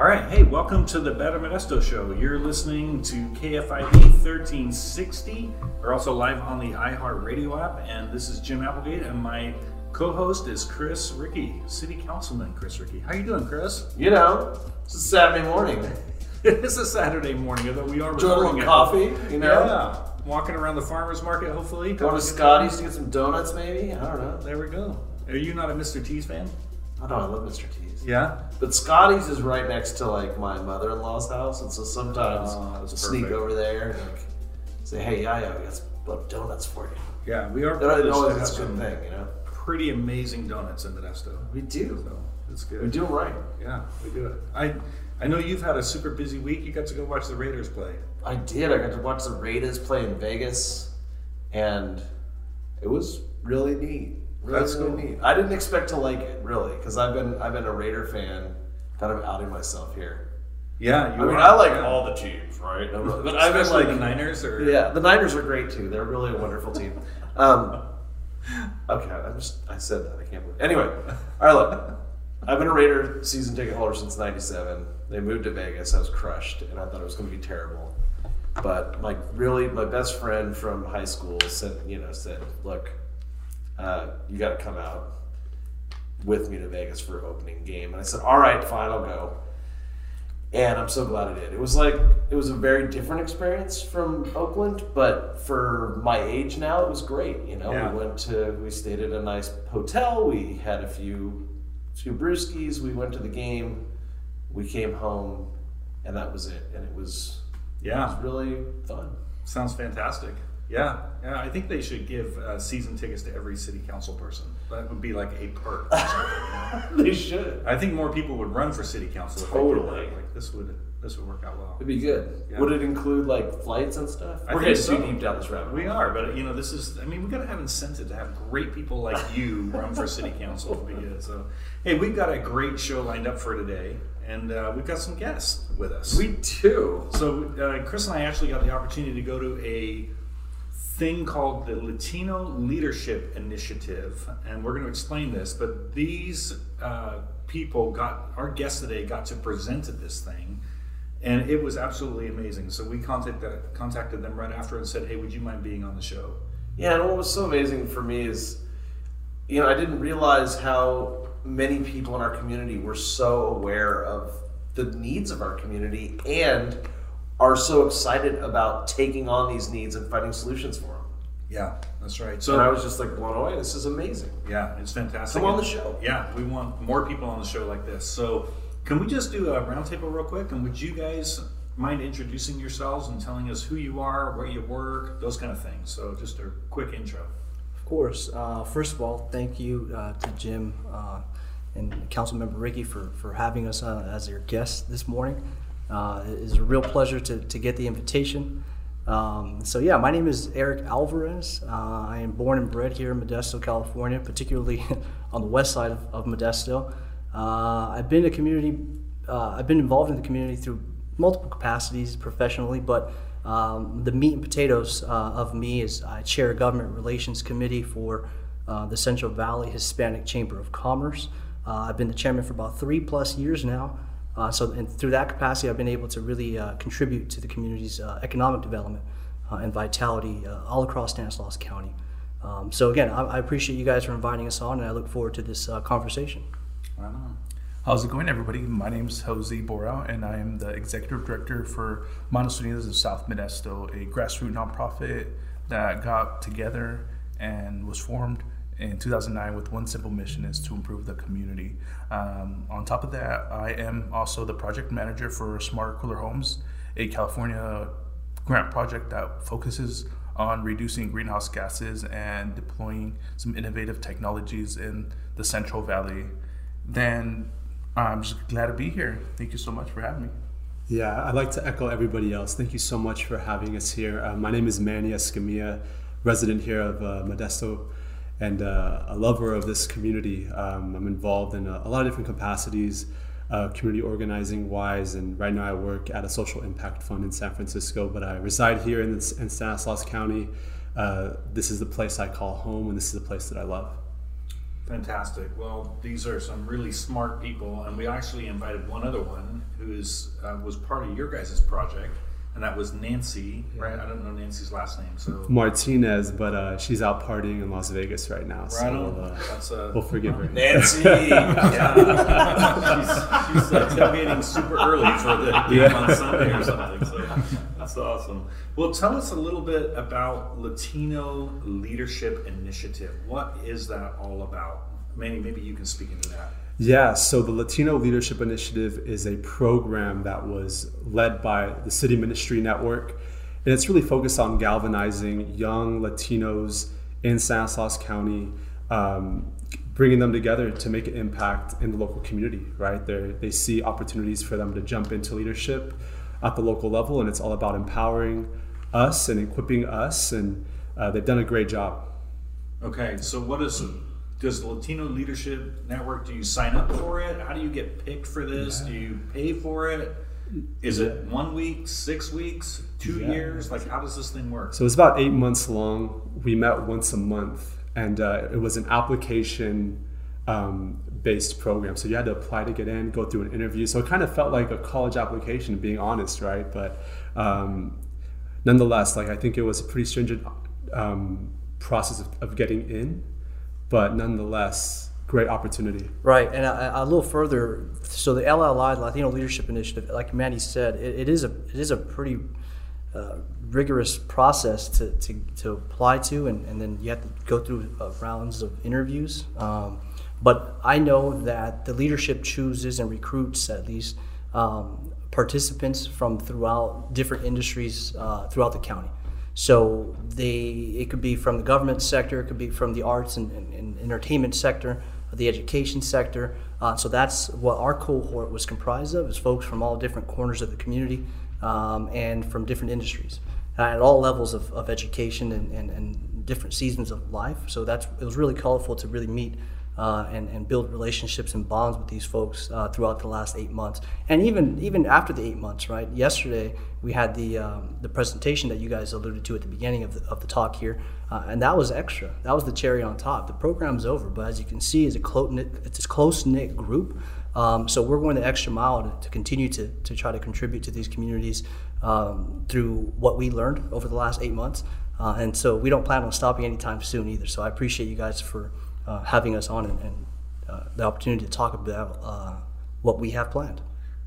All right, hey, welcome to the Better Modesto Show. You're listening to KFIV 1360. We're also live on the iHeart Radio app, and this is Jim Applegate, and my co-host is Chris Ricci, City Councilman Chris Ricci. How you doing, Chris? You know, it's a Saturday morning. it's a Saturday morning, although we are recording coffee, you know. Yeah, walking around the farmers market, hopefully. Going to Scotty's to get some donuts, maybe. I don't know. There we go. Are you not a Mr. T's fan? I don't know. I love Mr. T's. Yeah. But Scotty's is right next to like my mother-in-law's house, and so sometimes Oh, I'll sneak over there and like say, "Hey, Yaya, we got some donuts for you." Yeah, we are. They don't privileged know to it's a good thing, you know. Pretty amazing donuts in Modesto. We do. So it's good. We do them right. Yeah, we do it. I I know you've had a super busy week. You got to go watch the Raiders play. I did. I got to watch the Raiders play in Vegas, and it was really neat. Really, That's really cool. neat. I didn't expect to like it really, because I've been I've been a Raider fan. Kind of outing myself here. Yeah, you I mean, are. I like Yeah. all the teams, right? But I've been like the Niners or Yeah, the Niners are great too. They're really a wonderful team. Um, okay, I'm just I said that. I can't believe. It. Anyway, all right, look. I've been a Raider season ticket holder since '97. They moved to Vegas. I was crushed, and I thought it was going to be terrible. But like, really, my best friend from high school said, you know, said, "Look, uh, you got to come out with me to Vegas for opening game." And I said, "All right, fine, I'll go." and I'm so glad I did. It was like it was a very different experience from Oakland, but for my age now, it was great. You know, Yeah. we went to we stayed at a nice hotel. We had a few few brewskis. We went to the game. We came home, and that was it. And it was yeah, it was really fun. sounds fantastic. Yeah, yeah. I think they should give uh, season tickets to every city council person. That would be like a perk. Or something, you know? they should. I think more people would run for city council if they Totally. Like this would this would work out well. It'd be good. Yeah. Would it include like flights and stuff? I We're getting so. too deep down this rabbit. We are, but you know, this is. I mean, we've got to have incentive to have great people like you run for city council to be good. So, hey, we've got a great show lined up for today, and uh, we've got some guests with us. We do. So uh, Chris and I actually got the opportunity to go to a thing called the Latino Leadership Initiative, and we're going to explain this. But these uh, people got our guest today got to present at this thing, and it was absolutely amazing. So we contacted contacted them right after and said, "Hey, would you mind being on the show?" Yeah, and what was so amazing for me is, you know, I didn't realize how many people in our community were so aware of the needs of our community and are so excited about taking on these needs and finding solutions for them. Yeah, that's right. So and I was just like blown away. This is amazing. yeah, it's fantastic. Come on the show. Yeah, we want more people on the show like this. So, can we just do a roundtable real quick? And would you guys mind introducing yourselves and telling us who you are, where you work, those kind of things? So, just a quick intro. Of course. Uh, first of all, thank you uh, to Jim uh, and Councilmember Ricci for, for having us uh, as your guest this morning. Uh, it is a real pleasure to, to get the invitation. Um, so, yeah, my name is Eric Alvarez. Uh, I am born and bred here in Modesto, California, particularly on the west side of, of Modesto. Uh, I've been a community, uh, I've been involved in the community through multiple capacities professionally, but um, the meat and potatoes uh, of me is I chair a government relations committee for uh, the Central Valley Hispanic Chamber of Commerce. Uh, I've been the chairman for about three plus years now. Uh, so, and through that capacity, I've been able to really uh, contribute to the community's uh, economic development uh, and vitality uh, all across Stanislaus County. Um, so, again, I, I appreciate you guys for inviting us on, and I look forward to this uh, conversation. Right. How's it going, everybody? My name is Jose Borao, and I am the executive director for Manos Unidas of South Modesto, a grassroots nonprofit that got together and was formed in 2009 with one simple mission is to improve the community. Um, on top of that, I am also the project manager for Smarter Cooler Homes, a California grant project that focuses on reducing greenhouse gases and deploying some innovative technologies in the Central Valley. Then I'm just glad to be here. Thank you so much for having me. Yeah, I'd like to echo everybody else. Thank you so much for having us here. Uh, my name is Manny Escamilla, resident here of uh, Modesto and uh, a lover of this community. Um, I'm involved in a, a lot of different capacities, uh, community organizing wise, and right now I work at a social impact fund in San Francisco, but I reside here in, this, in Stanislaus County. Uh, this is the place I call home, and this is the place that I love. Fantastic. Well, these are some really smart people, and we actually invited one other one who is uh, was part of your guys' project, and that was Nancy. Right? I don't know Nancy's last name, so Martinez, but uh, she's out partying in Las Vegas right now. right so on. we'll, uh, That's a we'll forgive her. Nancy. yeah. she's she's uh, tailgating super early for the game on Sunday or something. So that's awesome. Well, tell us a little bit about Latino Leadership Initiative. What is that all about? Manny, maybe you can speak into that. Yeah, so the Latino Leadership Initiative is a program that was led by the City Ministry Network, and it's really focused on galvanizing young Latinos in Stanislaus County, um, bringing them together to make an impact in the local community. Right, they they see opportunities for them to jump into leadership at the local level, and it's all about empowering us and equipping us, and uh, they've done a great job. Okay, so what is does the Latino Leadership Network? Do you sign up for it? How do you get picked for this? Do you pay for it? Is it one week, six weeks, two Yeah. years? Like, how does this thing work? So it's about eight months long. We met once a month, and uh, it was an application um, based program. So you had to apply to get in, go through an interview. So it kind of felt like a college application, being honest, right? But um, nonetheless, like I think it was a pretty stringent um, process of, of getting in, but nonetheless, great opportunity. Right, and a, a little further. So the LLI Latino Leadership Initiative, like Manny said, it, it is a it is a pretty uh, rigorous process to, to, to apply to, and, and then you have to go through uh, rounds of interviews. Um, but I know that the leadership chooses and recruits at least um, participants from throughout different industries uh, throughout the county. So they, it could be from the government sector, it could be from the arts and, and, and entertainment sector, the education sector. Uh, so that's what our cohort was comprised of, is folks from all different corners of the community um, and from different industries uh, at all levels of, of education and, and, and different seasons of life. So that's it was really colorful to really meet uh, and, and build relationships and bonds with these folks uh, throughout the last eight months, and even even after the eight months. Right, yesterday we had the um, the presentation that you guys alluded to at the beginning of the, of the talk here, uh, and that was extra. That was the cherry on top. The program's over, but as you can see, it's a close knit it's a close knit group. Um, so we're going the extra mile to, to continue to, to try to contribute to these communities um, through what we learned over the last eight months. Uh, and so we don't plan on stopping anytime soon either. So I appreciate you guys for uh, having us on and, and uh, the opportunity to talk about uh, what we have planned.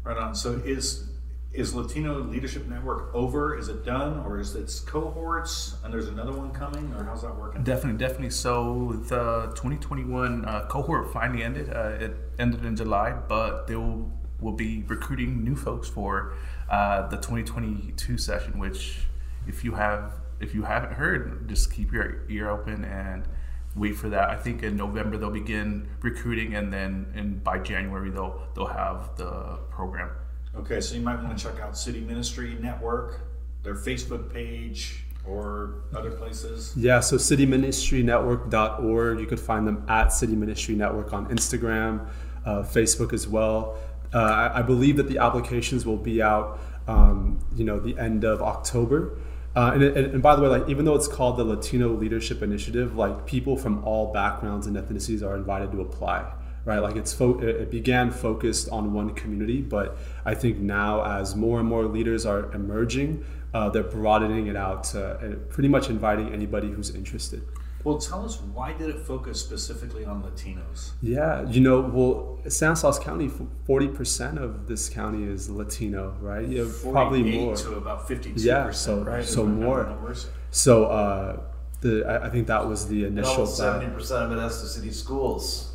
Right on. So is is Latino Leadership Network over? Is it done, or is it cohorts and there's another one coming, or how's that working? Definitely, definitely. So the 2021 uh, cohort finally ended. Uh, it ended in July, but they will, will be recruiting new folks for uh, the 2022 session. Which, if you have if you haven't heard, just keep your ear open and wait for that. I think in November they'll begin recruiting, and then in by January they'll they'll have the program. Okay, so you might want to check out City Ministry Network, their Facebook page, or other places. Yeah, so cityministrynetwork.org. You could find them at City Ministry Network on Instagram, uh, Facebook as well. Uh, I, I believe that the applications will be out, um, you know, the end of October. Uh, and, and, and by the way, like even though it's called the Latino Leadership Initiative, like people from all backgrounds and ethnicities are invited to apply. Right, like it's fo- it began focused on one community, but I think now as more and more leaders are emerging, uh, they're broadening it out to uh, pretty much inviting anybody who's interested. Well, tell us why did it focus specifically on Latinos? Yeah, you know, well, San Stanislaus County, forty percent of this county is Latino, right? Yeah, probably more. to about fifty-two. Yeah, so- right? so more. So uh, the I, I think that was the initial. almost thought. seventy percent of Modesto City schools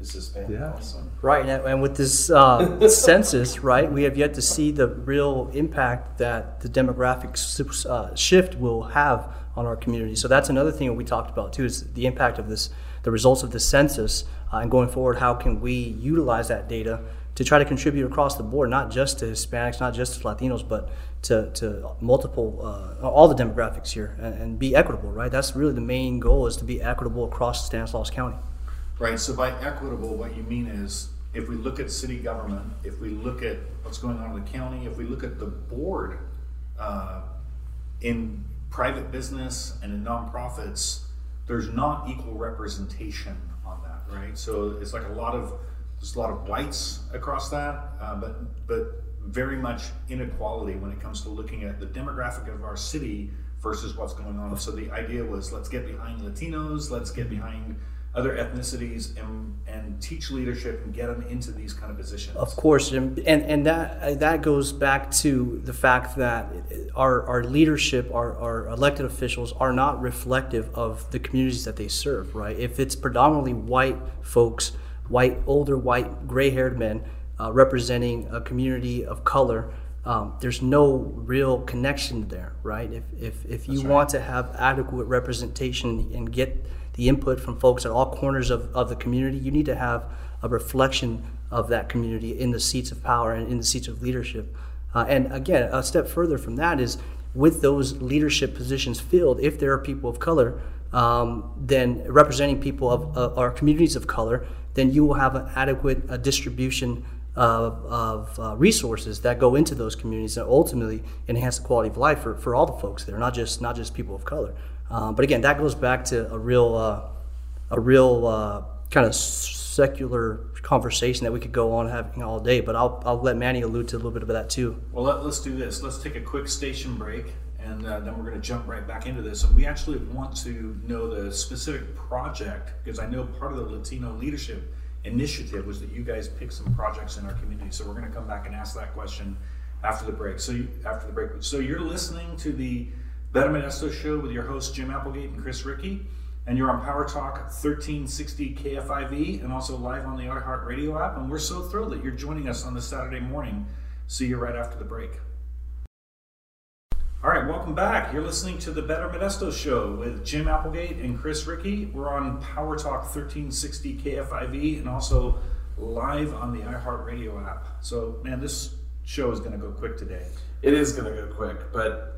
is Hispanic. Yeah. Also. Right, and, and with this uh, census, right, we have yet to see the real impact that the demographic uh, shift will have on our community. So that's another thing that we talked about too, is the impact of this, the results of the census, uh, and going forward, how can we utilize that data to try to contribute across the board, not just to Hispanics, not just to Latinos, but to, to multiple, uh, all the demographics here, and, and be equitable, right? That's really the main goal is to be equitable across Stanislaus County. Right. So by equitable, what you mean is if we look at city government, if we look at what's going on in the county, if we look at the board uh, in private business and in nonprofits, there's not equal representation on that. right? So it's like a lot of there's a lot of whites across that, uh, but but very much inequality when it comes to looking at the demographic of our city versus what's going on. So the idea was let's get behind Latinos, let's get behind other ethnicities and, and teach leadership and get them into these kind of positions. Of course, and and, and that that goes back to the fact that our, our leadership, our, our elected officials, are not reflective of the communities that they serve. Right? If it's predominantly white folks, white older white gray-haired men uh, representing a community of color. Um, there's no real connection there, right? If, if, if you right. want to have adequate representation and get the input from folks at all corners of, of the community, you need to have a reflection of that community in the seats of power and in the seats of leadership. Uh, and again, a step further from that is with those leadership positions filled, if there are people of color, um, then representing people of uh, our communities of color, then you will have an adequate uh, distribution of, of uh, resources that go into those communities and ultimately enhance the quality of life for, for all the folks there, not just not just people of color. Um, but again, that goes back to a real uh, a real uh, kind of secular conversation that we could go on having all day. But I'll, I'll let Manny allude to a little bit of that too. Well, let, us do this. Let's take a quick station break, and uh, then we're going to jump right back into this. And we actually want to know the specific project because I know part of the Latino leadership initiative was that you guys picked some projects in our community. So we're going to come back and ask that question after the break. So you, after the break, so you're listening to the Better Modesto Show with your hosts Jim Applegate and Chris Ricci, and you're on Power Talk 1360 KFIV and also live on the iHeart Radio app. And we're so thrilled that you're joining us on this Saturday morning. See you right after the break. All right, welcome back. You're listening to the Better Modesto Show with Jim Applegate and Chris Ricci. We're on Power Talk 1360 KFIV and also live on the iHeartRadio app. So, man, this show is going to go quick today. It is going to go quick, but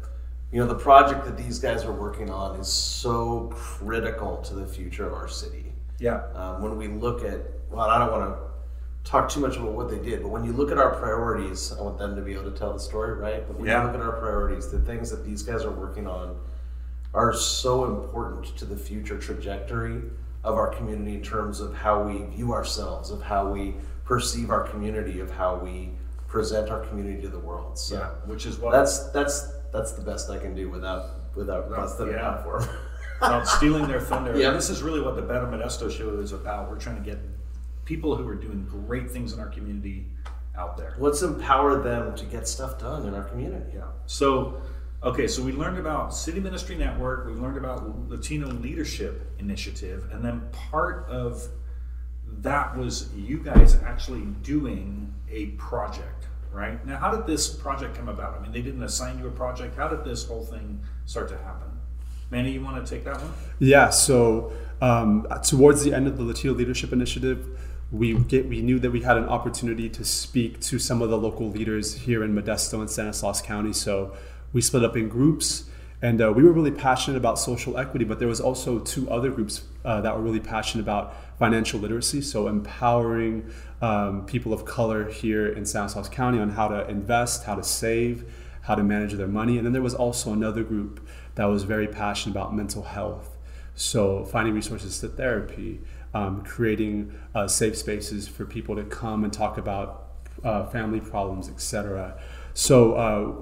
you know the project that these guys are working on is so critical to the future of our city. Yeah. Um, when we look at, well, I don't want to talk too much about what they did, but when you look at our priorities, I want them to be able to tell the story, right? But when Yeah. you look at our priorities, the things that these guys are working on are so important to the future trajectory of our community in terms of how we view ourselves, of how we perceive our community, of how we present our community to the world. So Yeah, which is what that's that's that's the best I can do without without busting it yeah. out for 'em. about stealing their thunder. Yeah. And this is really what the Better Modesto show is about. We're trying to get people who are doing great things in our community out there. Let's empower them to get stuff done in our community. Yeah. So, okay, so we learned about City Ministry Network, we learned about Latino Leadership Initiative, and then part of that was you guys actually doing a project, right? Now, how did this project come about? I mean, they didn't assign you a project. How did this whole thing start to happen? Manny, you want to take that one? Yeah, so um, towards the end of the Latino Leadership Initiative, we get we knew that we had an opportunity to speak to some of the local leaders here in Modesto and Stanislaus County. So we split up in groups, and uh, we were really passionate about social equity. But there was also two other groups uh, that were really passionate about financial literacy, so empowering um, people of color here in Stanislaus County on how to invest, how to save, how to manage their money. And then there was also another group that was very passionate about mental health. So finding resources to therapy, um, creating uh, safe spaces for people to come and talk about uh, family problems, etc. So uh,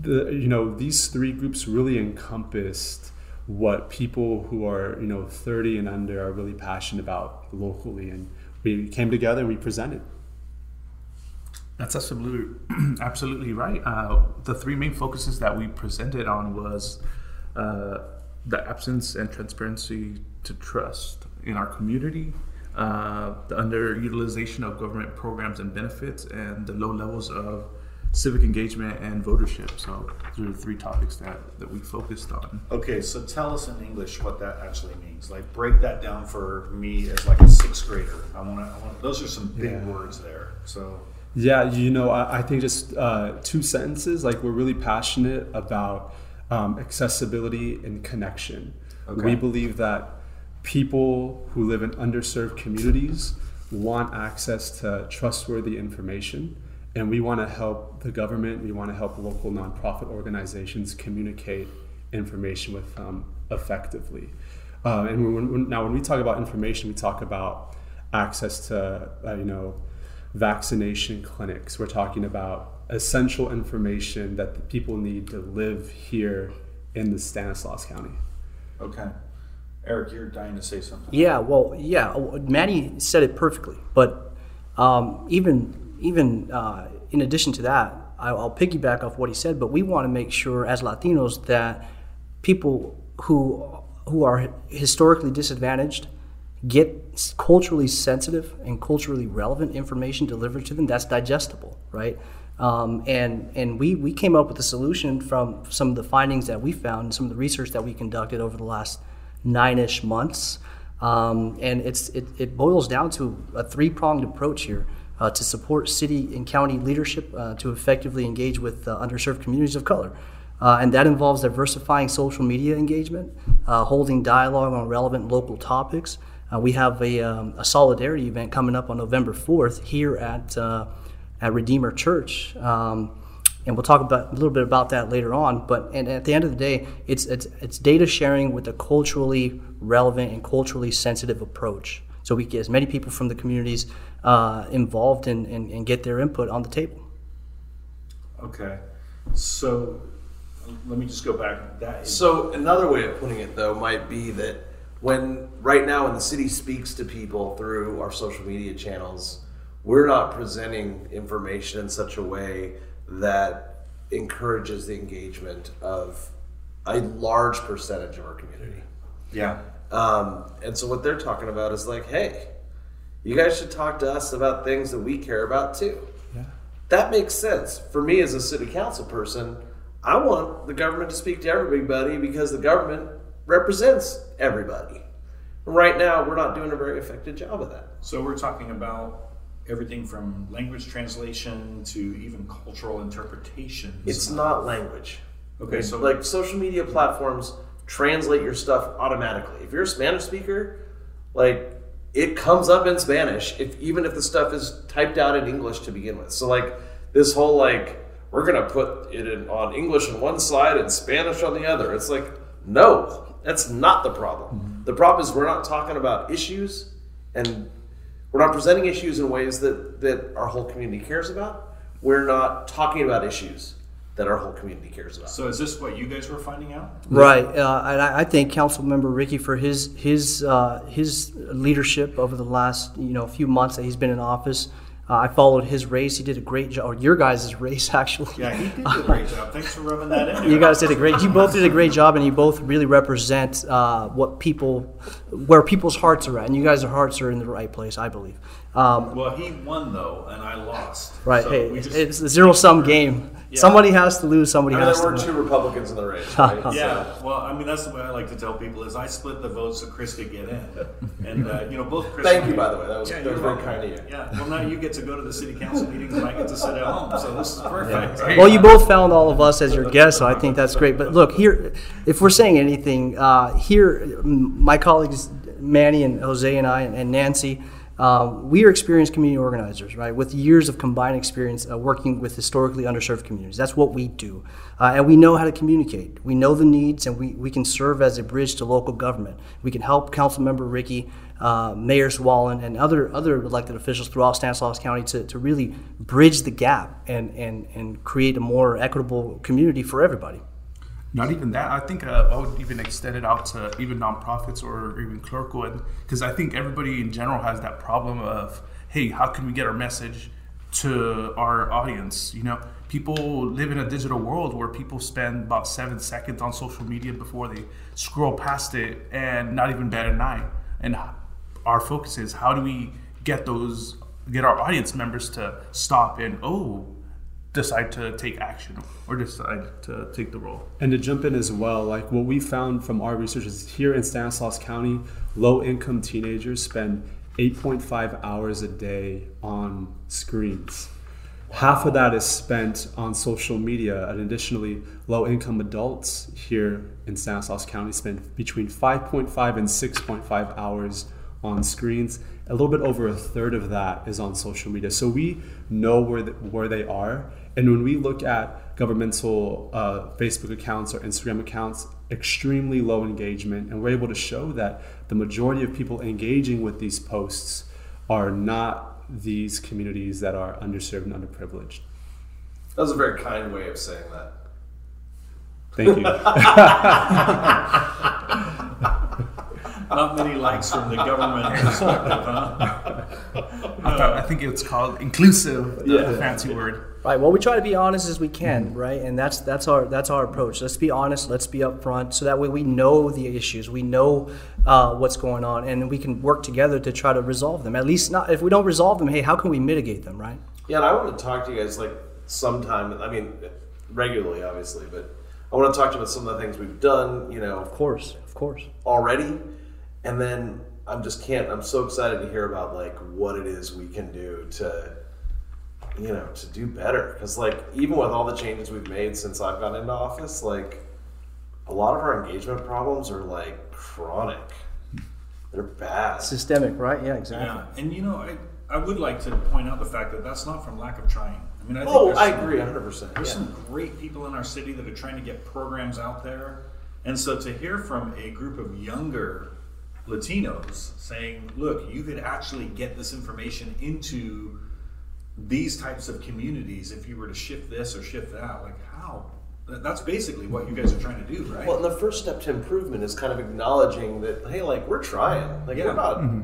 the you know these three groups really encompassed what people who are you know 30 and under are really passionate about locally, and we came together and we presented. That's absolutely absolutely right. Uh, the three main focuses that we presented on was uh, the absence and transparency to trust in our community, uh, the underutilization of government programs and benefits, and the low levels of civic engagement and votership. So those are the three topics that, that we focused on. Okay, so tell us in English what that actually means. Like break that down for me as like a sixth grader. I want to. I want. Those are some big Yeah. words there. So Yeah, you know, I, I think just uh, two sentences. Like we're really passionate about um, accessibility and connection. Okay. We believe that people who live in underserved communities want access to trustworthy information, and we want to help the government. We want to help local nonprofit organizations communicate information with them effectively. Uh, and when, when, now, when we talk about information, we talk about access to uh, you know vaccination clinics. We're talking about essential information that the people need to live here in the Stanislaus County. Okay. Eric, you're dying to say something. Yeah, well, yeah, Manny said it perfectly. But um, even even uh, in addition to that, I'll, piggyback off what he said. But we want to make sure, as Latinos, that people who who are historically disadvantaged get culturally sensitive and culturally relevant information delivered to them that's digestible, right? Um, and and we, we came up with a solution from some of the findings that we found and some of the research that we conducted over the last nine-ish months. Um, and it's it, it boils down to a three-pronged approach here uh, to support city and county leadership uh, to effectively engage with uh, underserved communities of color. Uh, and that involves diversifying social media engagement, uh, holding dialogue on relevant local topics. We have a, um, a, solidarity event coming up on November 4th here at, at Redeemer Church. Um, and we'll talk about a little bit about that later on. But and at the end of the day, it's it's it's data sharing with a culturally relevant and culturally sensitive approach, so we get as many people from the communities uh, involved and, and, and get their input on the table. Okay, so let me just go back. That is, so another way of putting it though might be that when right now when the city speaks to people through our social media channels, we're not presenting information in such a way that encourages the engagement of a large percentage of our community. Yeah. Um, and so what they're talking about is like, hey, you guys should talk to us about things that we care about too. Yeah. That makes sense. For me as a city council person, I want the government to speak to everybody because the government represents everybody. Right now, we're not doing a very effective job of that. So we're talking about everything from language translation to even cultural interpretation. It's not language. Okay, so like social media platforms translate your stuff automatically. If you're a Spanish speaker, like it comes up in Spanish, if even if the stuff is typed out in English to begin with. So like this whole like we're gonna put it in, on English on one side and Spanish on the other. It's like no, that's not the problem. Mm-hmm. The problem is we're not talking about issues and we're not presenting issues in ways that, that our whole community cares about. We're not talking about issues that our whole community cares about. So is this what you guys were finding out? Right, uh, and I, I thank Council Member Ricci for his his uh, his leadership over the last you know few months that he's been in office. Uh, I followed his race. He did a great job, or your guys' race, actually. Yeah, he did a great job. Thanks for rubbing that in. you guys did a great. You both did a great job, and you both really represent uh, what people, where people's hearts are at, and you guys' hearts are in the right place, I believe. Um, well, he won though, and I lost. Right. So hey, just, it's a zero sum game. Yeah. Somebody has to lose. Somebody I mean, has there to. There were two Republicans in the race. Right? yeah. So. Well, I mean, that's the way I like to tell people is I split the vote so Chris could get in, and uh, you know both. Chris Thank you, by the way. That was, yeah, that was very kind of you. Yeah. Well, now you get to go to the city council meetings, and I get to sit at home. So this is perfect. Yeah. Well, you both found all of us as your guests, so I think that's great. But look here, if we're saying anything, uh, here, my colleagues Manny and Jose and I and Nancy. Um, we are experienced community organizers, right, with years of combined experience uh, working with historically underserved communities. That's what we do. Uh, and we know how to communicate. We know the needs, and we, we can serve as a bridge to local government. We can help Council Member Ricci, uh, Mayor Zwahlen, and other, other elected officials throughout Stanislaus County to, to really bridge the gap and, and, and create a more equitable community for everybody. Not even that. I think uh, I would even extend it out to even nonprofits or even clerical, because I think everybody in general has that problem of, hey, how can we get our message to our audience? You know, people live in a digital world where people spend about seven seconds on social media before they scroll past it, and not even bat an eye. And our focus is how do we get those, get our audience members to stop and oh decide to take action or decide to take the role. And to jump in as well, like what we found from our research is here in Stanislaus County, low income teenagers spend 8.5 hours a day on screens. Half of that is spent on social media, and additionally, low income adults here in Stanislaus County spend between 5.5 and 6.5 hours on screens. A little bit over a third of that is on social media. So we know where, the, where they are. And when we look at governmental uh, Facebook accounts or Instagram accounts, extremely low engagement. And we're able to show that the majority of people engaging with these posts are not these communities that are underserved and underprivileged. That was a very kind way of saying that. Thank you. Not many likes from the government perspective, huh? I, thought, I think it's called inclusive, the Yeah. fancy word. Right. Well, we try to be honest as we can, right? And that's that's our that's our approach. Let's be honest. Let's be upfront, so that way we know the issues, we know uh, what's going on, and we can work together to try to resolve them. At least, not if we don't resolve them, hey, how can we mitigate them, right? Yeah, and I want to talk to you guys like sometime. I mean, regularly, obviously, but I want to talk to you about some of the things we've done. You know, Of course, of course. already, and then I'm just can't. I'm so excited to hear about like what it is we can do to, you know, to do better. Because like even with all the changes we've made since I've gotten into office, like a lot of our engagement problems are like chronic. They're bad. Systemic, right? Yeah, exactly. Yeah, and you know, I, I would like to point out the fact that that's not from lack of trying. I mean, I think Oh, I some- agree, 100. percent There's some great people in our city that are trying to get programs out there. And so to hear from a group of younger Latinos saying, look, you could actually get this information into these types of communities if you were to shift this or shift that, like how? That's basically what you guys are trying to do, right? Well, and the first step to improvement is kind of acknowledging that, hey, like we're trying. Like Yeah. we're not, mm-hmm.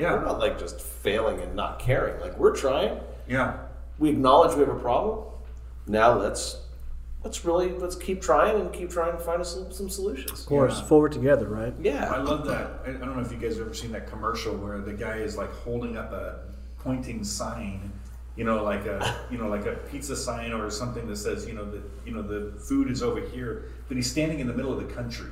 Yeah. we're not like just failing and not caring. Like we're trying. yeah. We acknowledge we have a problem. Now let's let's really let's keep trying and keep trying to find us some, some solutions. Of course, Yeah. forward together, right? Yeah, I love that. I, I don't know if you guys have ever seen that commercial where the guy is like holding up a pointing sign, you know, like a you know like a pizza sign or something that says you know that you know the food is over here, but he's standing in the middle of the country,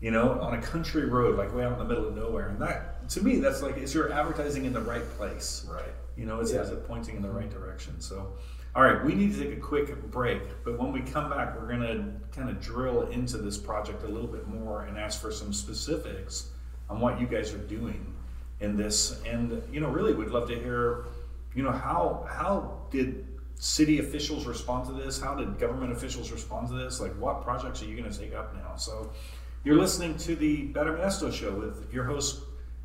you know, on a country road, like way out in the middle of nowhere. And that to me, that's like is your advertising in the right place, Right. You know, is, Yeah. is it pointing in the right direction? So. All right, we need to take a quick break, but when we come back, we're going to kind of drill into this project a little bit more and ask for some specifics on what you guys are doing in this. And you know, really, we'd love to hear, you know, how how did city officials respond to this? How did government officials respond to this? Like, what projects are you going to take up now? So, you're listening to the Better Modesto Show with your hosts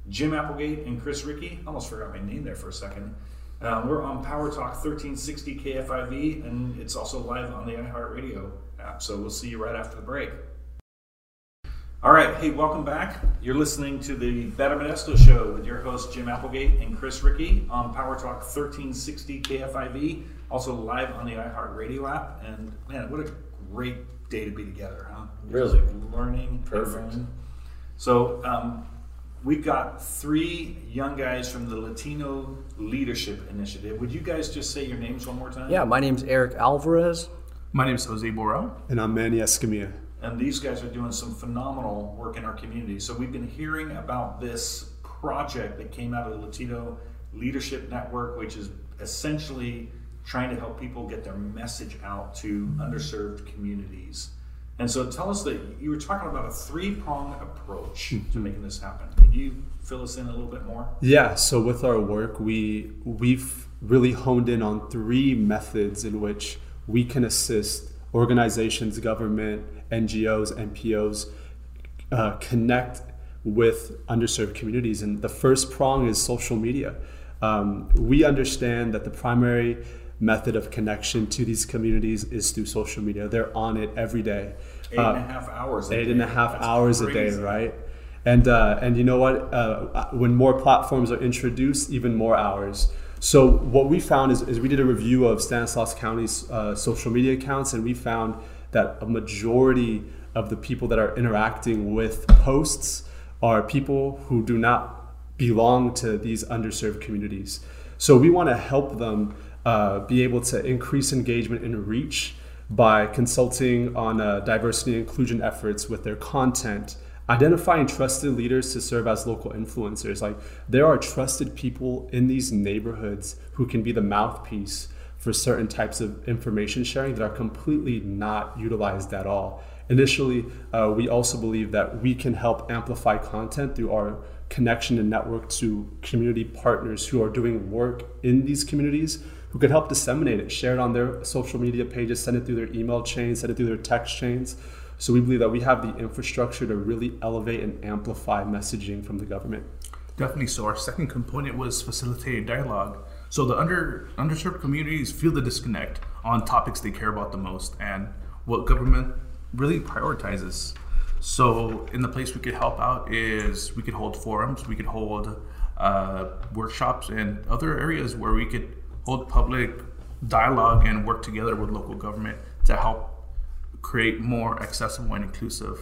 Jim Applegate and Chris Ricci. I almost forgot my name there for a second. Um, we're on Power Talk 1360 KFIV, and it's also live on the iHeartRadio app. So we'll see you right after the break. All right, hey, welcome back. You're listening to the Better Modesto Show with your hosts Jim Applegate and Chris Ricci on Power Talk 1360 KFIV, also live on the iHeartRadio app. And man, what a great day to be together, huh? Really. Just learning, Perfect. growing. So um, we've got three young guys from the Latino Leadership Initiative. Would you guys just say your names one more time? Yeah, my name's Eric Alvarez. My name is Jose Borrell. And I'm Manny Escamilla. And these guys are doing some phenomenal work in our community. So we've been hearing about this project that came out of the Latino Leadership Network, which is essentially trying to help people get their message out to underserved communities. And so tell us that you were talking about a three pronged approach to making this happen. Could you fill us in a little bit more? Yeah, so with our work, we we've really honed in on three methods in which we can assist organizations, government, NGOs, NPOs uh, connect with underserved communities. And the first prong is social media. Um, we understand that the primary method of connection to these communities is through social media. They're on it every day. Eight and a half hours. a Eight day. and a half That's hours a day, right? And uh, and you know what? Uh, when more platforms are introduced, even more hours. So what we found is, is we did a review of Stanislaus County's uh, social media accounts, and we found that a majority of the people that are interacting with posts are people who do not belong to these underserved communities. So we want to help them uh, be able to increase engagement and reach by consulting on uh, diversity and inclusion efforts with their content, identifying trusted leaders to serve as local influencers. Like there are trusted people in these neighborhoods who can be the mouthpiece for certain types of information sharing that are completely not utilized at all. Initially, uh, we also believe that we can help amplify content through our connection and network to community partners who are doing work in these communities who can help disseminate it, share it on their social media pages, send it through their email chains, send it through their text chains. So we believe that we have the infrastructure to really elevate and amplify messaging from the government. Definitely. So our second component was facilitated dialogue. So the under underserved communities feel the disconnect on topics they care about the most and what government really prioritizes. So in the place we could help out is we could hold forums, we could hold uh, workshops, and other areas where we could hold public dialogue and work together with local government to help create more accessible and inclusive.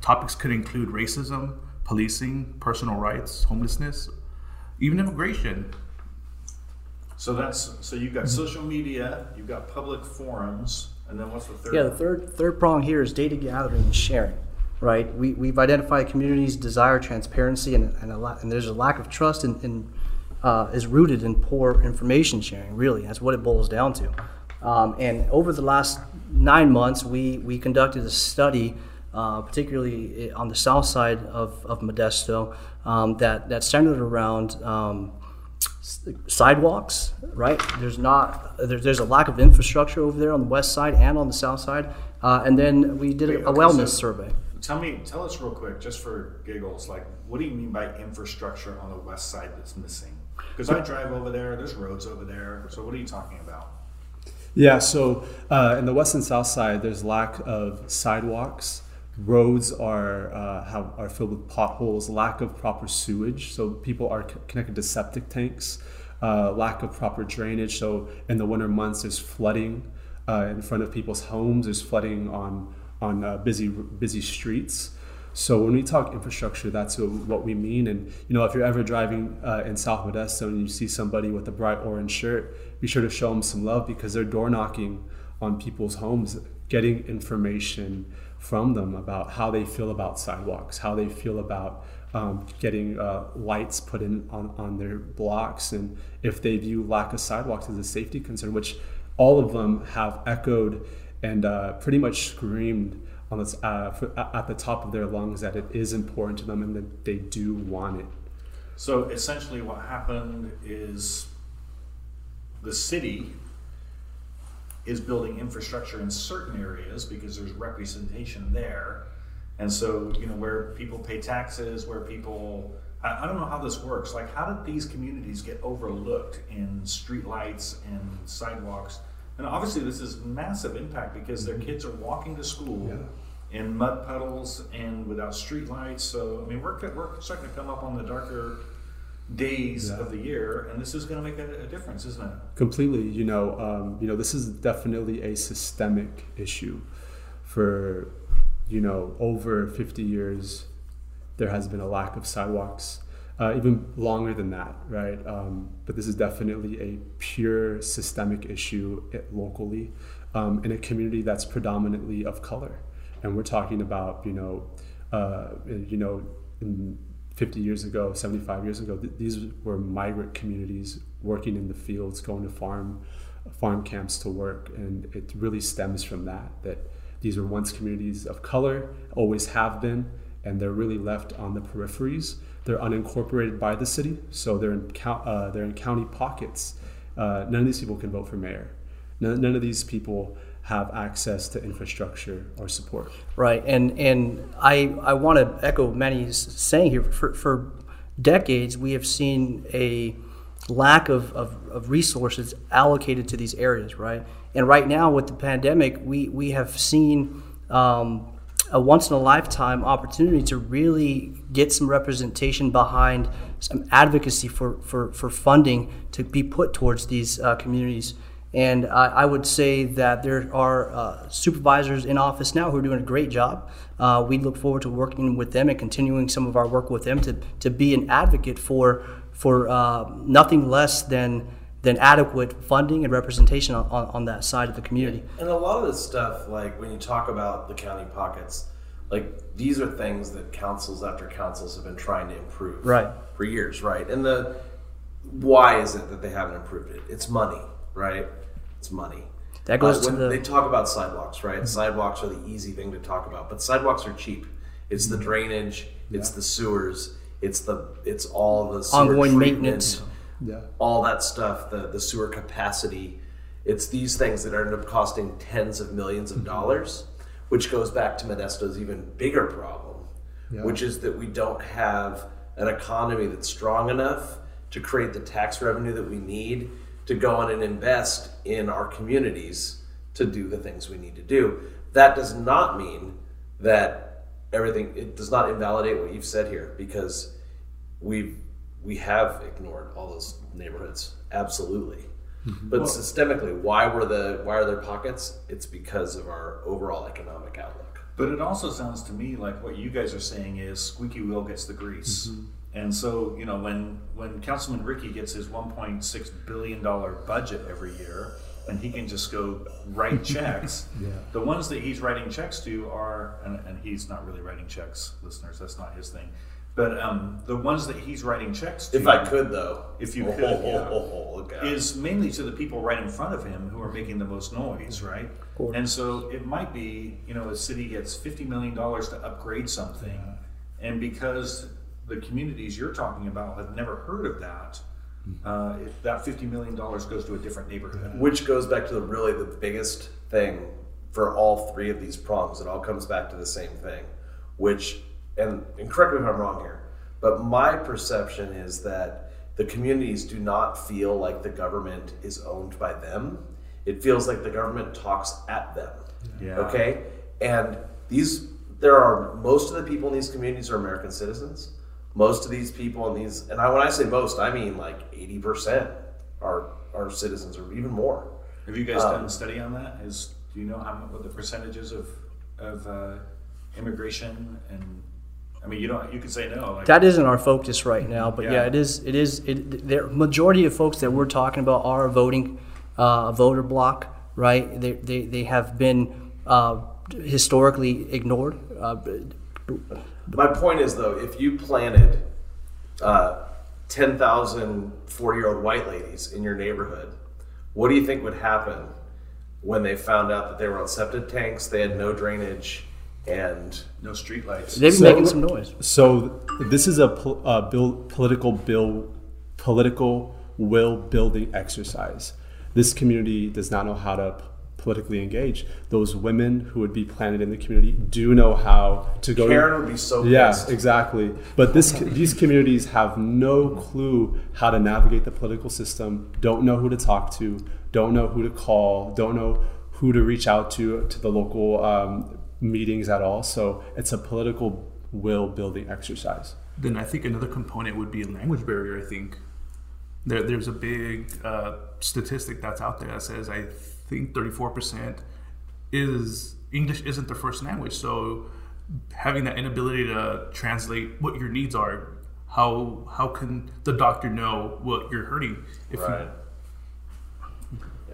Topics could include racism, policing, personal rights, homelessness, even immigration. So that's so you've got social media, you've got public forums, and then what's the third? Yeah, the third third prong here is data gathering and sharing. Right, we, we've identified communities' desire transparency and, and, a lot, and there's a lack of trust in, in uh, is rooted in poor information sharing. Really, that's what it boils down to. Um, and over the last nine months, we we conducted a study, uh, particularly on the south side of, of Modesto, um, that that centered around. Um, sidewalks, right? There's not there's, there's a lack of infrastructure over there on the west side and on the south side. Uh, and then we did Wait, a, a okay, wellness so- survey. Tell me, tell us real quick, just for giggles, like, what do you mean by infrastructure on the west side that's missing? Because I drive over there, there's roads over there. So what are you talking about? Yeah, so uh, in the west and south side, there's lack of sidewalks. Roads are uh, have, are filled with potholes. Lack of proper sewage, so people are c- connected to septic tanks. Uh, lack of proper drainage, so in the winter months, there's flooding uh, in front of people's homes. There's flooding on on uh, busy busy streets. So when we talk infrastructure, that's what we mean. And you know, if you're ever driving uh, in South Modesto and you see somebody with a bright orange shirt, be sure to show them some love because they're door knocking on people's homes, getting information from them about how they feel about sidewalks, how they feel about um, getting uh, lights put in on, on their blocks, and if they view lack of sidewalks as a safety concern, which all of them have echoed and uh, pretty much screamed on this, uh, for, at the top of their lungs that it is important to them and that they do want it. So essentially, what happened is the city is building infrastructure in certain areas because there's representation there. And so, you know, where people pay taxes, where people, I, I don't know how this works. Like, how did these communities get overlooked in streetlights and sidewalks? And obviously, this is massive impact because their kids are walking to school in mud puddles and without streetlights. So, I mean, we're, we're starting to come up on the darker days Yeah. of the year, and this is going to make a, a difference, isn't it? completely you know um, you know this is definitely a systemic issue for you know over 50 years there has been a lack of sidewalks uh, even longer than that right um, but this is definitely a pure systemic issue locally um, in a community that's predominantly of color and we're talking about you know uh, you know in 50 years ago 75 years ago th- these were migrant communities working in the fields going to farm farm camps to work. And it really stems from that that these were once communities of color always have been and they're really left on the peripheries. They're unincorporated by the city so they're in, uh, they're in county pockets. Uh, none of these people can vote for mayor. None, none of these people have access to infrastructure or support Right, and and I I want to echo Manny's saying here. For for decades, we have seen a lack of, of, of resources allocated to these areas. Right, and right now with the pandemic, we we have seen. Um, a once in a lifetime opportunity to really get some representation behind some advocacy for, for, for funding to be put towards these uh, communities. And I, I would say that there are uh, supervisors in office now who are doing a great job. Uh, we look forward to working with them and continuing some of our work with them to, to be an advocate for, for uh, nothing less than, than adequate funding and representation on, on, on that side of the community. And a lot of this stuff, like when you talk about the county pockets, like these are things that councils after councils have been trying to improve Right. for years, right? And the why is it that they haven't improved it? It's money, right? It's money. That goes Uh, to when the- they talk about sidewalks, right? Mm-hmm. Sidewalks are the easy thing to talk about, but sidewalks are cheap. It's the mm-hmm. drainage, it's the sewers, it's the it's all the sewer Ongoing maintenance. yeah all that stuff, the, the sewer capacity. It's these things that end up costing tens of millions of mm-hmm. dollars, which goes back to Modesto's even bigger problem, Yeah. which is that we don't have an economy that's strong enough to create the tax revenue that we need to go in and invest in our communities to do the things we need to do. That does not mean that everything it does not invalidate what you've said here because we we have ignored all those neighborhoods absolutely. Mm-hmm. But systemically why were the why are there pockets? It's because of our overall economic outlook. But it also sounds to me like what you guys are saying is squeaky wheel gets the grease. Mm-hmm. And so, you know, when when Councilman Ricci gets his 1.6 billion dollar budget every year, and he can just go write checks, yeah. the ones that he's writing checks to are, and, and he's not really writing checks, listeners. That's not his thing. But um, the ones that he's writing checks to, if i could though If you Oh, could, oh, yeah. oh, oh, look is mainly to the people right in front of him who are making the most noise, right? And so it might be, you know, a city gets fifty million dollars to upgrade something, and because the communities you're talking about have never heard of that, uh, if that fifty million dollars goes to a different neighborhood. which goes back to the really the biggest thing for all three of these prongs. It all comes back to the same thing which and, and correct me if i'm wrong here but my perception is that the communities do not feel like the government is owned by them. It feels like the government talks at them. Yeah. okay? And these there are most of the people in these communities are american citizens most of these people and these and I, when i say most i mean like 80% are are citizens or even more Have you guys Um, done a study on that? Is do you know how what the percentages of of uh, immigration and I mean you don't you could say no like That isn't our focus right now, but yeah, Yeah. it is. It is. It, the majority of folks that we're talking about are voting uh, a voter block, right? They they, they have been uh, historically ignored. Uh, My point is, though, if you planted uh, 10,000 40 year old white ladies in your neighborhood, what do you think would happen when they found out that they were on septic tanks, they had no drainage, and no streetlights. They'd be So- making some noise. So this is a pol- uh, bill, political bill, political will building exercise. This community does not know how to p- politically engaged, Those women who would be planted in the community do know how to go. Karen would be so Yeah, pissed. exactly. But this these communities have no clue how to navigate the political system. Don't know who to talk to. Don't know who to call. Don't know who to reach out to to the local um, meetings at all. So it's a political will building exercise. Then I think another component would be a language barrier. I think there, there's a big uh, statistic that's out there that says I think 34% is English isn't their first language. So having that inability to translate what your needs are, how how can the doctor know what you're hurting? If right.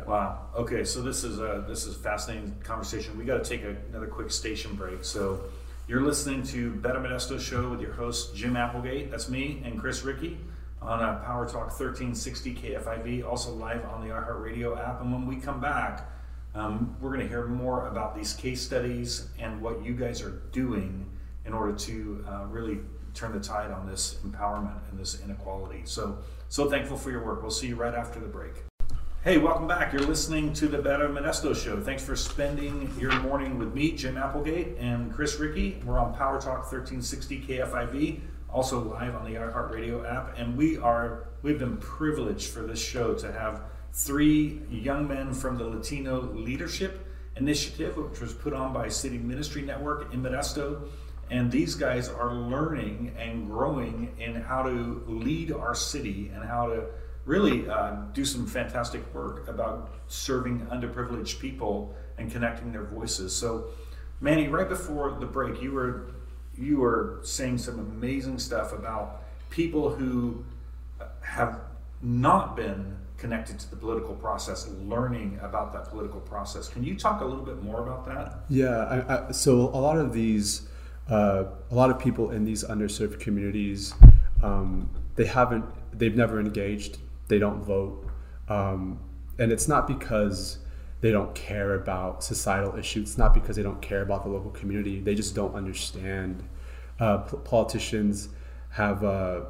Wow. Okay, so this is a this is a fascinating conversation. We got to take a, another quick station break. So you're listening to Better Modesto Show with your host Jim Applegate. That's me and Chris Ricci on uh, Power Talk 1360 KFIV, also live on the iHeartRadio app. And when we come back, um, we're going to hear more about these case studies and what you guys are doing in order to uh, really turn the tide on this empowerment and this inequality. So so thankful for your work. We'll see you right after the break. Hey, welcome back. You're listening to the Better Modesto Show. Thanks for spending your morning with me, Jim Applegate, and Chris Ricci. We're on Power Talk 1360 KFIV, also live on the iHeartRadio app. And we are we've been privileged for this show to have three young men from the Latino Leadership Initiative, which was put on by City Ministry Network in Modesto. And these guys are learning and growing in how to lead our city and how to really uh, do some fantastic work about serving underprivileged people and connecting their voices. So, Manny, right before the break, you were you are saying some amazing stuff about people who have not been connected to the political process, learning about that political process. Can you talk a little bit more about that? Yeah, I, I, so a lot of these, uh, a lot of people in these underserved communities, um, they haven't, they've never engaged, they don't vote, um, and it's not because they don't care about societal issues. It's not because they don't care about the local community. They just don't understand. Uh, politicians have uh,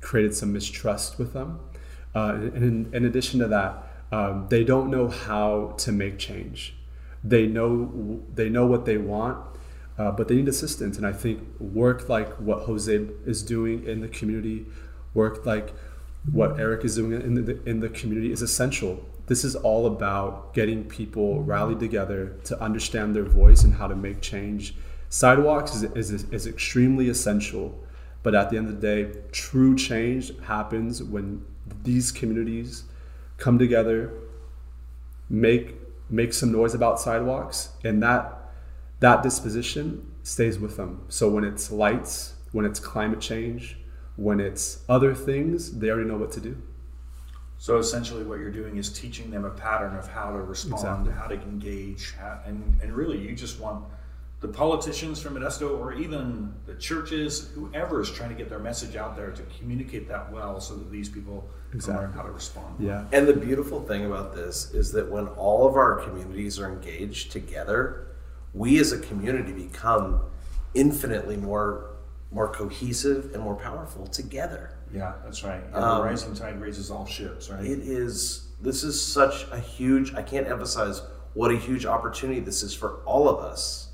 created some mistrust with them, uh, and in, in addition to that, um, they don't know how to make change they know they know what they want uh, but they need assistance. And I think work like what Jose is doing in the community, work like what Eric is doing in the in the community is essential. This is all about getting people rallied together to understand their voice and how to make change. Sidewalks is, is, is extremely essential, but at the end of the day, true change happens when these communities come together, make make some noise about sidewalks, and that that disposition stays with them. So when it's lights, when it's climate change, when it's other things, they already know what to do. So essentially, what you're doing is teaching them a pattern of how to respond, Exactly. how to engage, how, and and really, you just want the politicians from Modesto, or even the churches, whoever is trying to get their message out there, to communicate that well, so that these people can learn how to respond. Yeah. And the beautiful thing about this is that when all of our communities are engaged together, we as a community become infinitely more more cohesive and more powerful together. Yeah, that's right. Yeah, Um, the rising tide raises all ships, right? It is this is such a huge I can't emphasize what a huge opportunity this is for all of us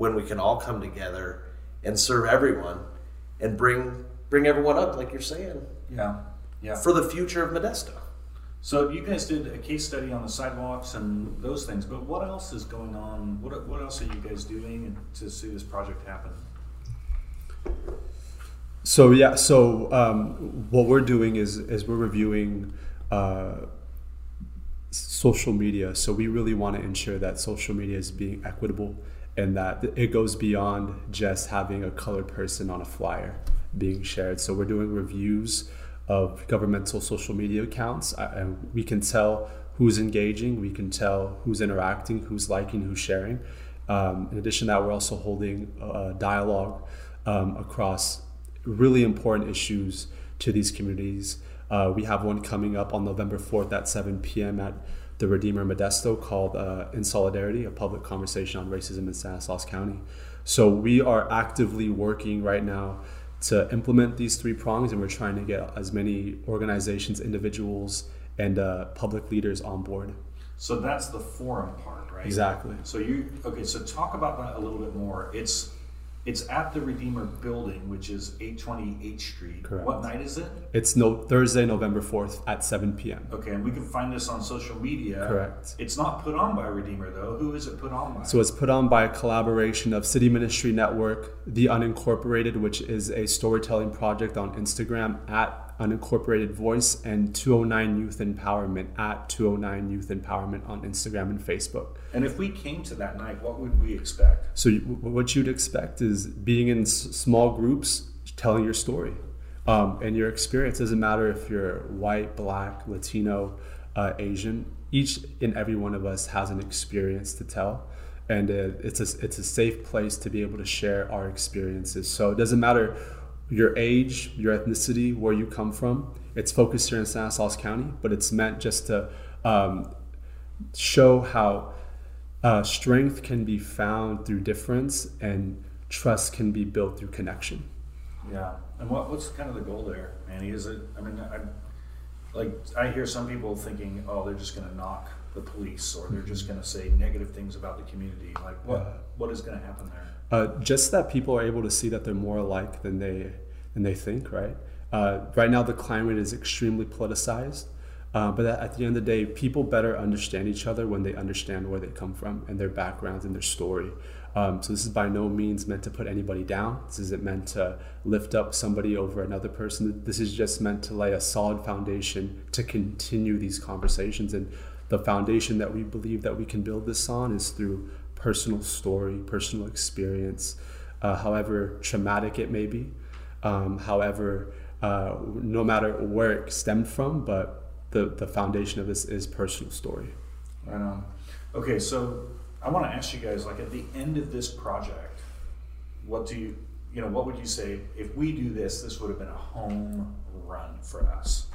when we can all come together and serve everyone and bring bring everyone up like you're saying yeah, yeah. for the future of Modesto. So you guys did a case study on the sidewalks and those things, but what else is going on? What what else are you guys doing to see this project happen? So yeah, so um, what we're doing is is we're reviewing uh, social media. So we really want to ensure that social media is being equitable and that it goes beyond just having a colored person on a flyer being shared. So we're doing reviews of governmental social media accounts, uh, and we can tell who's engaging, we can tell who's interacting, who's liking, who's sharing. Um, in addition to that, we're also holding a dialogue um, across really important issues to these communities. Uh, we have one coming up on November 4th at 7 p.m. at the Redeemer Modesto called uh, In Solidarity, a public conversation on racism in San Stanislaus County. So we are actively working right now to implement these three prongs, and we're trying to get as many organizations, individuals, and uh, public leaders on board. So that's the forum part, right? Exactly. So you okay? So talk about that a little bit more. It's it's at the Redeemer Building, which is 820 H Street. Correct. What night is it? It's no Thursday, November 4th at 7 p.m. Okay, and we can find this on social media. Correct. It's not put on by Redeemer though. Who is it put on by? So it's put on by a collaboration of City Ministry Network, The Unincorporated, which is a storytelling project on Instagram at Unincorporated Voice, and 209 Youth Empowerment at 209 Youth Empowerment on Instagram and Facebook. and if we came to that night, what would we expect? So you, what you'd expect is being in s- small groups, telling your story, um, and your experience. Doesn't matter if you're white, black, Latino, uh, Asian. Each and every one of us has an experience to tell, and uh, it's a it's a safe place to be able to share our experiences. So it doesn't matter your age, your ethnicity, where you come from. It's focused here in Stanislaus County, but it's meant just to um, show how uh, strength can be found through difference and trust can be built through connection. Yeah. And what what's kind of the goal there, Manny? Is it? I mean, I like I hear some people thinking, oh, they're just going to knock the police, or they're just going to say negative things about the community. Like, what what is going to happen there? Uh, just that people are able to see that they're more alike than they than they think. Right. Uh, right now, the climate is extremely politicized. Uh, but at the end of the day, people better understand each other when they understand where they come from and their backgrounds and their story. Um, so this is by no means meant to put anybody down. This isn't meant to lift up somebody over another person. This is just meant to lay a solid foundation to continue these conversations. And the foundation that we believe that we can build this on is through personal story, personal experience, uh, however traumatic it may be, um, however, uh, no matter where it stemmed from, but the, the foundation of this is personal story. Right on. Okay, so I want to ask you guys, like, at the end of this project, what do you, you know, what would you say if we do this? This would have been a home run for us,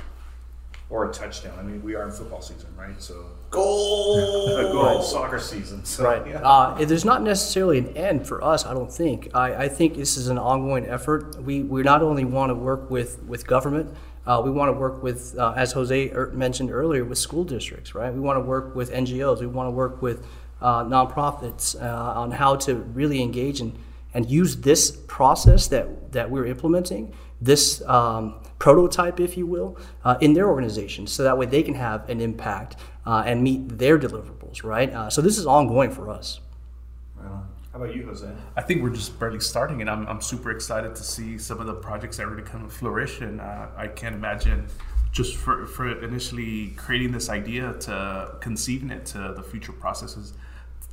or a touchdown. I mean, we are in football season, right? So Goal. a goal soccer season. So, Right. Yeah. Uh, there's not necessarily an end for us, I don't think. I, I think this is an ongoing effort. We, we not only want to work with, with government, uh, we want to work with, uh, as Jose er- mentioned earlier, with school districts, right? We want to work with NGOs. We want to work with uh, nonprofits uh, on how to really engage and, and use this process that, that we're implementing, this um, prototype, if you will, uh, in their organizations so that way they can have an impact uh, and meet their deliverables, right? Uh, so this is ongoing for us. How about you, Jose? I think we're just barely starting, and I'm, I'm super excited to see some of the projects that really come to fruition. Uh, I can't imagine just for, for initially creating this idea to conceiving it to the future processes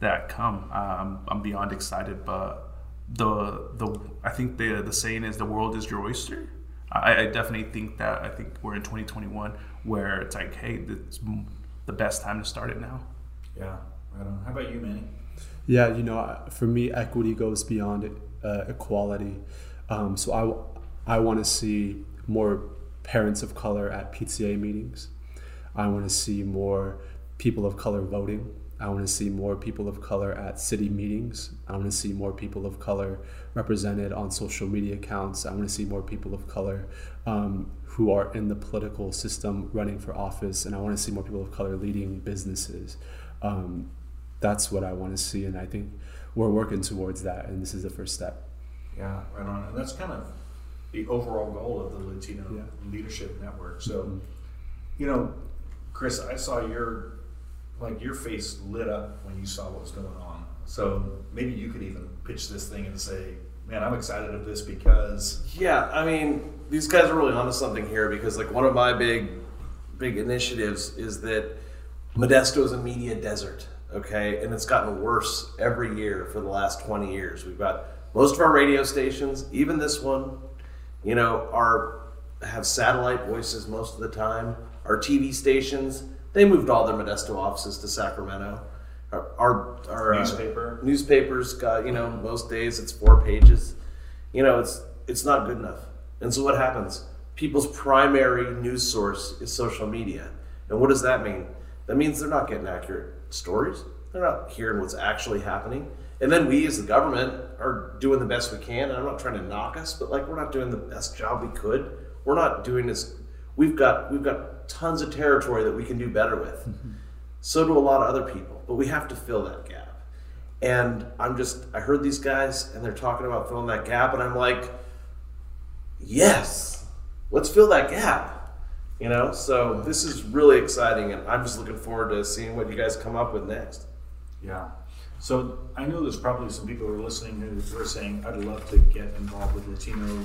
that come. Um, I'm beyond excited, but the the I think the the saying is the world is your oyster. I, I definitely think that I think we're in 2021 where it's like, hey, it's the best time to start it now. Yeah, right on. How about you, Manny? Yeah, you know, for me, equity goes beyond uh, equality. Um, so I, I want to see more parents of color at PTA meetings. I want to see more people of color voting. I want to see more people of color at city meetings. I want to see more people of color represented on social media accounts. I want to see more people of color um, who are in the political system running for office. And I want to see more people of color leading businesses. Um, that's what I want to see, and I think we're working towards that, and this is the first step. Yeah, right on. And that's kind of the overall goal of the Latino Yeah. Leadership Network. So, you know, Chris, I saw your like your face lit up when you saw what was going on. So maybe you could even pitch this thing and say, "Man, I'm excited of this because." Yeah, I mean, these guys are really onto something here because, like, one of my big, big initiatives is that Modesto is a media desert, okay, and it's gotten worse every year for the last twenty years. We've got most of our radio stations, even this one, you know, are have satellite voices most of the time. Our TV stations, they moved all their Modesto offices to Sacramento. Our, our, our uh, Newspaper. newspapers got you know most days it's four pages. You know it's it's not good enough. And so what happens? People's primary news source is social media. And what does that mean? That means they're not getting accurate stories. They're not hearing what's actually happening. And then we as the government are doing the best we can. And i'm not trying to knock us but like we're not doing the best job we could. We're not doing this. We've got we've got tons of territory that we can do better with mm-hmm. so do a lot of other people, but we have to fill that gap. And I'm just, I heard these guys and they're talking about filling that gap, and I'm like, yes, let's fill that gap. You know, so this is really exciting, and I'm just looking forward to seeing what you guys come up with next. Yeah. So I know there's probably some people who are listening who are saying, "I'd love to get involved with Latino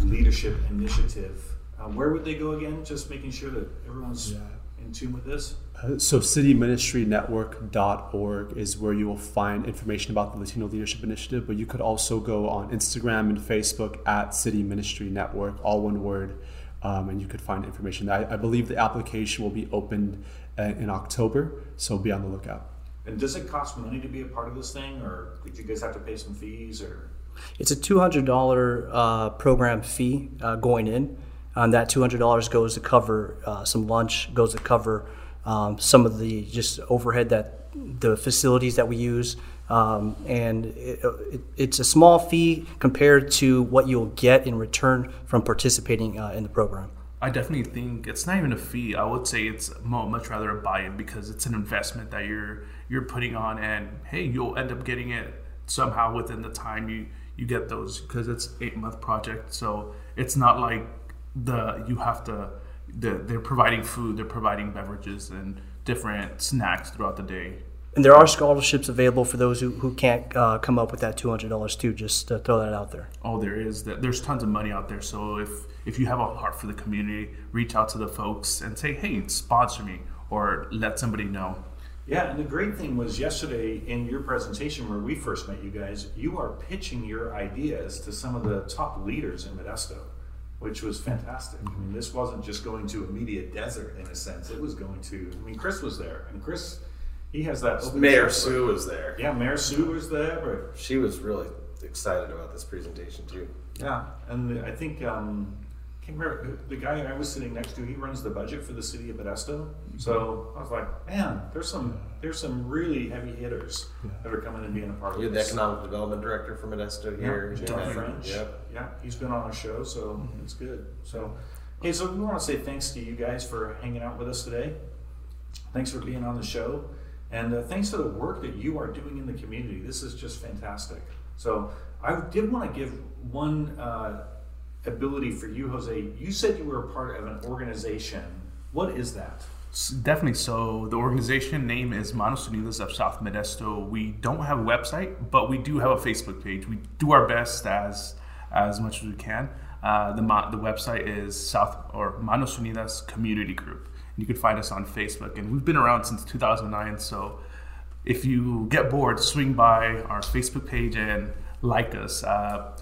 Leadership Initiative." Uh, where would they go again? Just making sure that everyone's Yeah. in tune with this. Uh, so cityministrynetwork.org is where you will find information about the Latino Leadership Initiative, but you could also go on Instagram and Facebook at City Ministry Network, all one word, um, and you could find information. I, I believe the application will be opened uh, in October, so be on the lookout. And does it cost money to be a part of this thing, or did you guys have to pay some fees, or? It's a $200 uh, program fee uh, going in. And that $200 goes to cover uh, some lunch, goes to cover um, some of the just overhead that the facilities that we use. Um, and it, it, it's a small fee compared to what you'll get in return from participating uh, in the program. I definitely think it's not even a fee. I would say it's much rather a buy-in because it's an investment that you're you're putting on, and hey, you'll end up getting it somehow within the time you you get those because it's eight month project. So it's not like the you have to. The, they're providing food, they're providing beverages and different snacks throughout the day. And there are scholarships available for those who, who can't uh, come up with that $200 too, just to throw that out there. Oh, there is that. There's tons of money out there. So if if you have a heart for the community, reach out to the folks and say, "Hey, sponsor me," or let somebody know. Yeah, and the great thing was yesterday in your presentation where we first met you guys, you are pitching your ideas to some of the top leaders in Modesto, which was fantastic. I mean, this wasn't just going to a media desert in a sense; it was going to. I mean, Chris was there, and Chris, he has that. Mayor Sue was there. Yeah, Mayor Sue was there, but She was really excited about this presentation too. Yeah, and I think um, can't remember the guy I was sitting next to. He runs the budget for the city of Modesto. So I was like, man, there's some there's some really heavy hitters that are coming and being a part of You're the this. economic development director for Modesto Yeah, here. John Yeah. French. Yep. Yeah, he's been on our show, so it's good. So, hey, so we want to say thanks to you guys for hanging out with us today. Thanks for being on the show. And uh, thanks for the work that you are doing in the community, this is just fantastic. So I did want to give one uh, ability for you, Jose. You said you were a part of an organization. What is that? Definitely. So the organization name is Manos Unidas of South Modesto. We don't have a website, but we do have a Facebook page. We do our best as as much as we can. Uh, the the website is South or Manos Unidas Community Group. And you can find us on Facebook, and we've been around since 2009. So if you get bored, swing by our Facebook page and like us. Uh,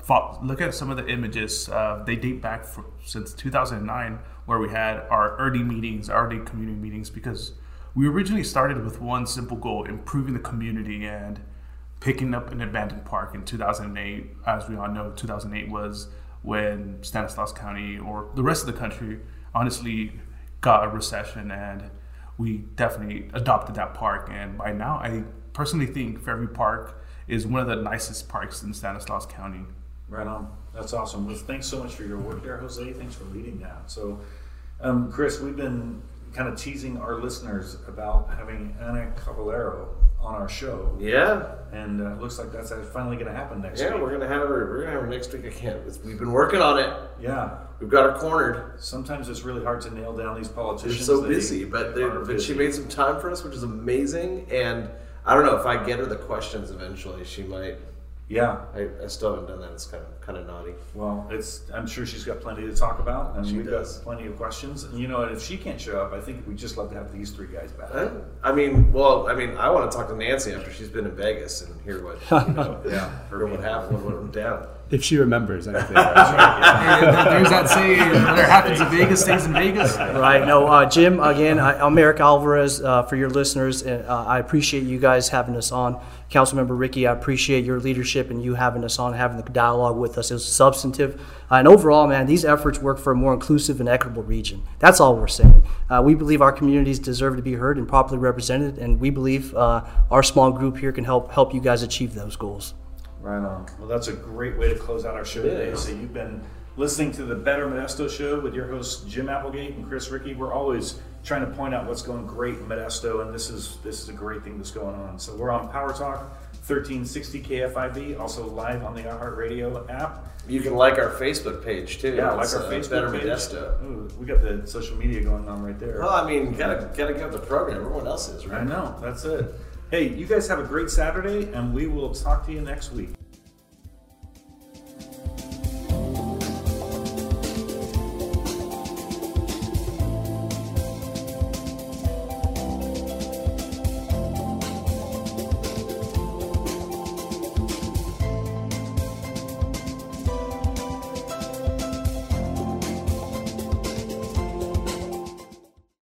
look at some of the images. Uh, they date back for, since 2009, where we had our early meetings, our early community meetings, because we originally started with one simple goal: improving the community and picking up an abandoned park in 2008. As we all know, 2008 was when Stanislaus County or the rest of the country honestly got a recession and we definitely adopted that park. And by now, I personally think Fairview Park is one of the nicest parks in Stanislaus County. Right on. That's awesome. Well, thanks so much for your work there, Jose. Thanks for leading that. So, um, Chris, we've been kind of teasing our listeners about having Anna Caballero on our show, Yeah, and uh, looks like that's finally going to happen next yeah, week. we're gonna have her. We're gonna have her next week again. It's- We've been working on it. Yeah. We've got her cornered. Sometimes it's really hard to nail down these politicians. They're politicians. so They busy, but they, are but she made some time for us, which is amazing. And I don't know if I get her the questions eventually, she might. Yeah. I, I still haven't done that. It's kind of kind of naughty. Well, it's. I'm sure she's got plenty to talk about, and She we've does. got plenty of questions. And you know, and if she can't show up, I think we'd just love to have these three guys back. I, I mean, well, I mean, I want to talk to Nancy after she's been in Vegas and hear what you know, Yeah. hear what happened, what went down. If she remembers anything. There's that saying, whatever happens in Vegas stays in Vegas. Right. No, uh, Jim, again, I, I'm Eric Alvarez uh, for your listeners. And, uh, I appreciate you guys having us on. Councilmember Ricci, I appreciate your leadership and you having us on, having the dialogue with us. It was substantive. Uh, and overall, man, these efforts work for a more inclusive and equitable region. That's all we're saying. Uh, we believe our communities deserve to be heard and properly represented, and we believe uh, our small group here can help help you guys achieve those goals. Right on. Well, that's a great way to close out our show today. is. So you've been listening to the Better Modesto Show with your hosts Jim Applegate and Chris Ricci. We're always trying to point out what's going great in Modesto, and this is this is a great thing that's going on. So we're on Power Talk 1360 KFIV, also live on the iHeartRadio app. You can like our Facebook page too. Yeah, like our uh, Facebook Better page. Modesto. Ooh, we got the social media going on right there. Well, I mean, gotta gotta give the program. Everyone else is right. I right. know. That's it. Hey, you guys have a great Saturday, and we will talk to you next week.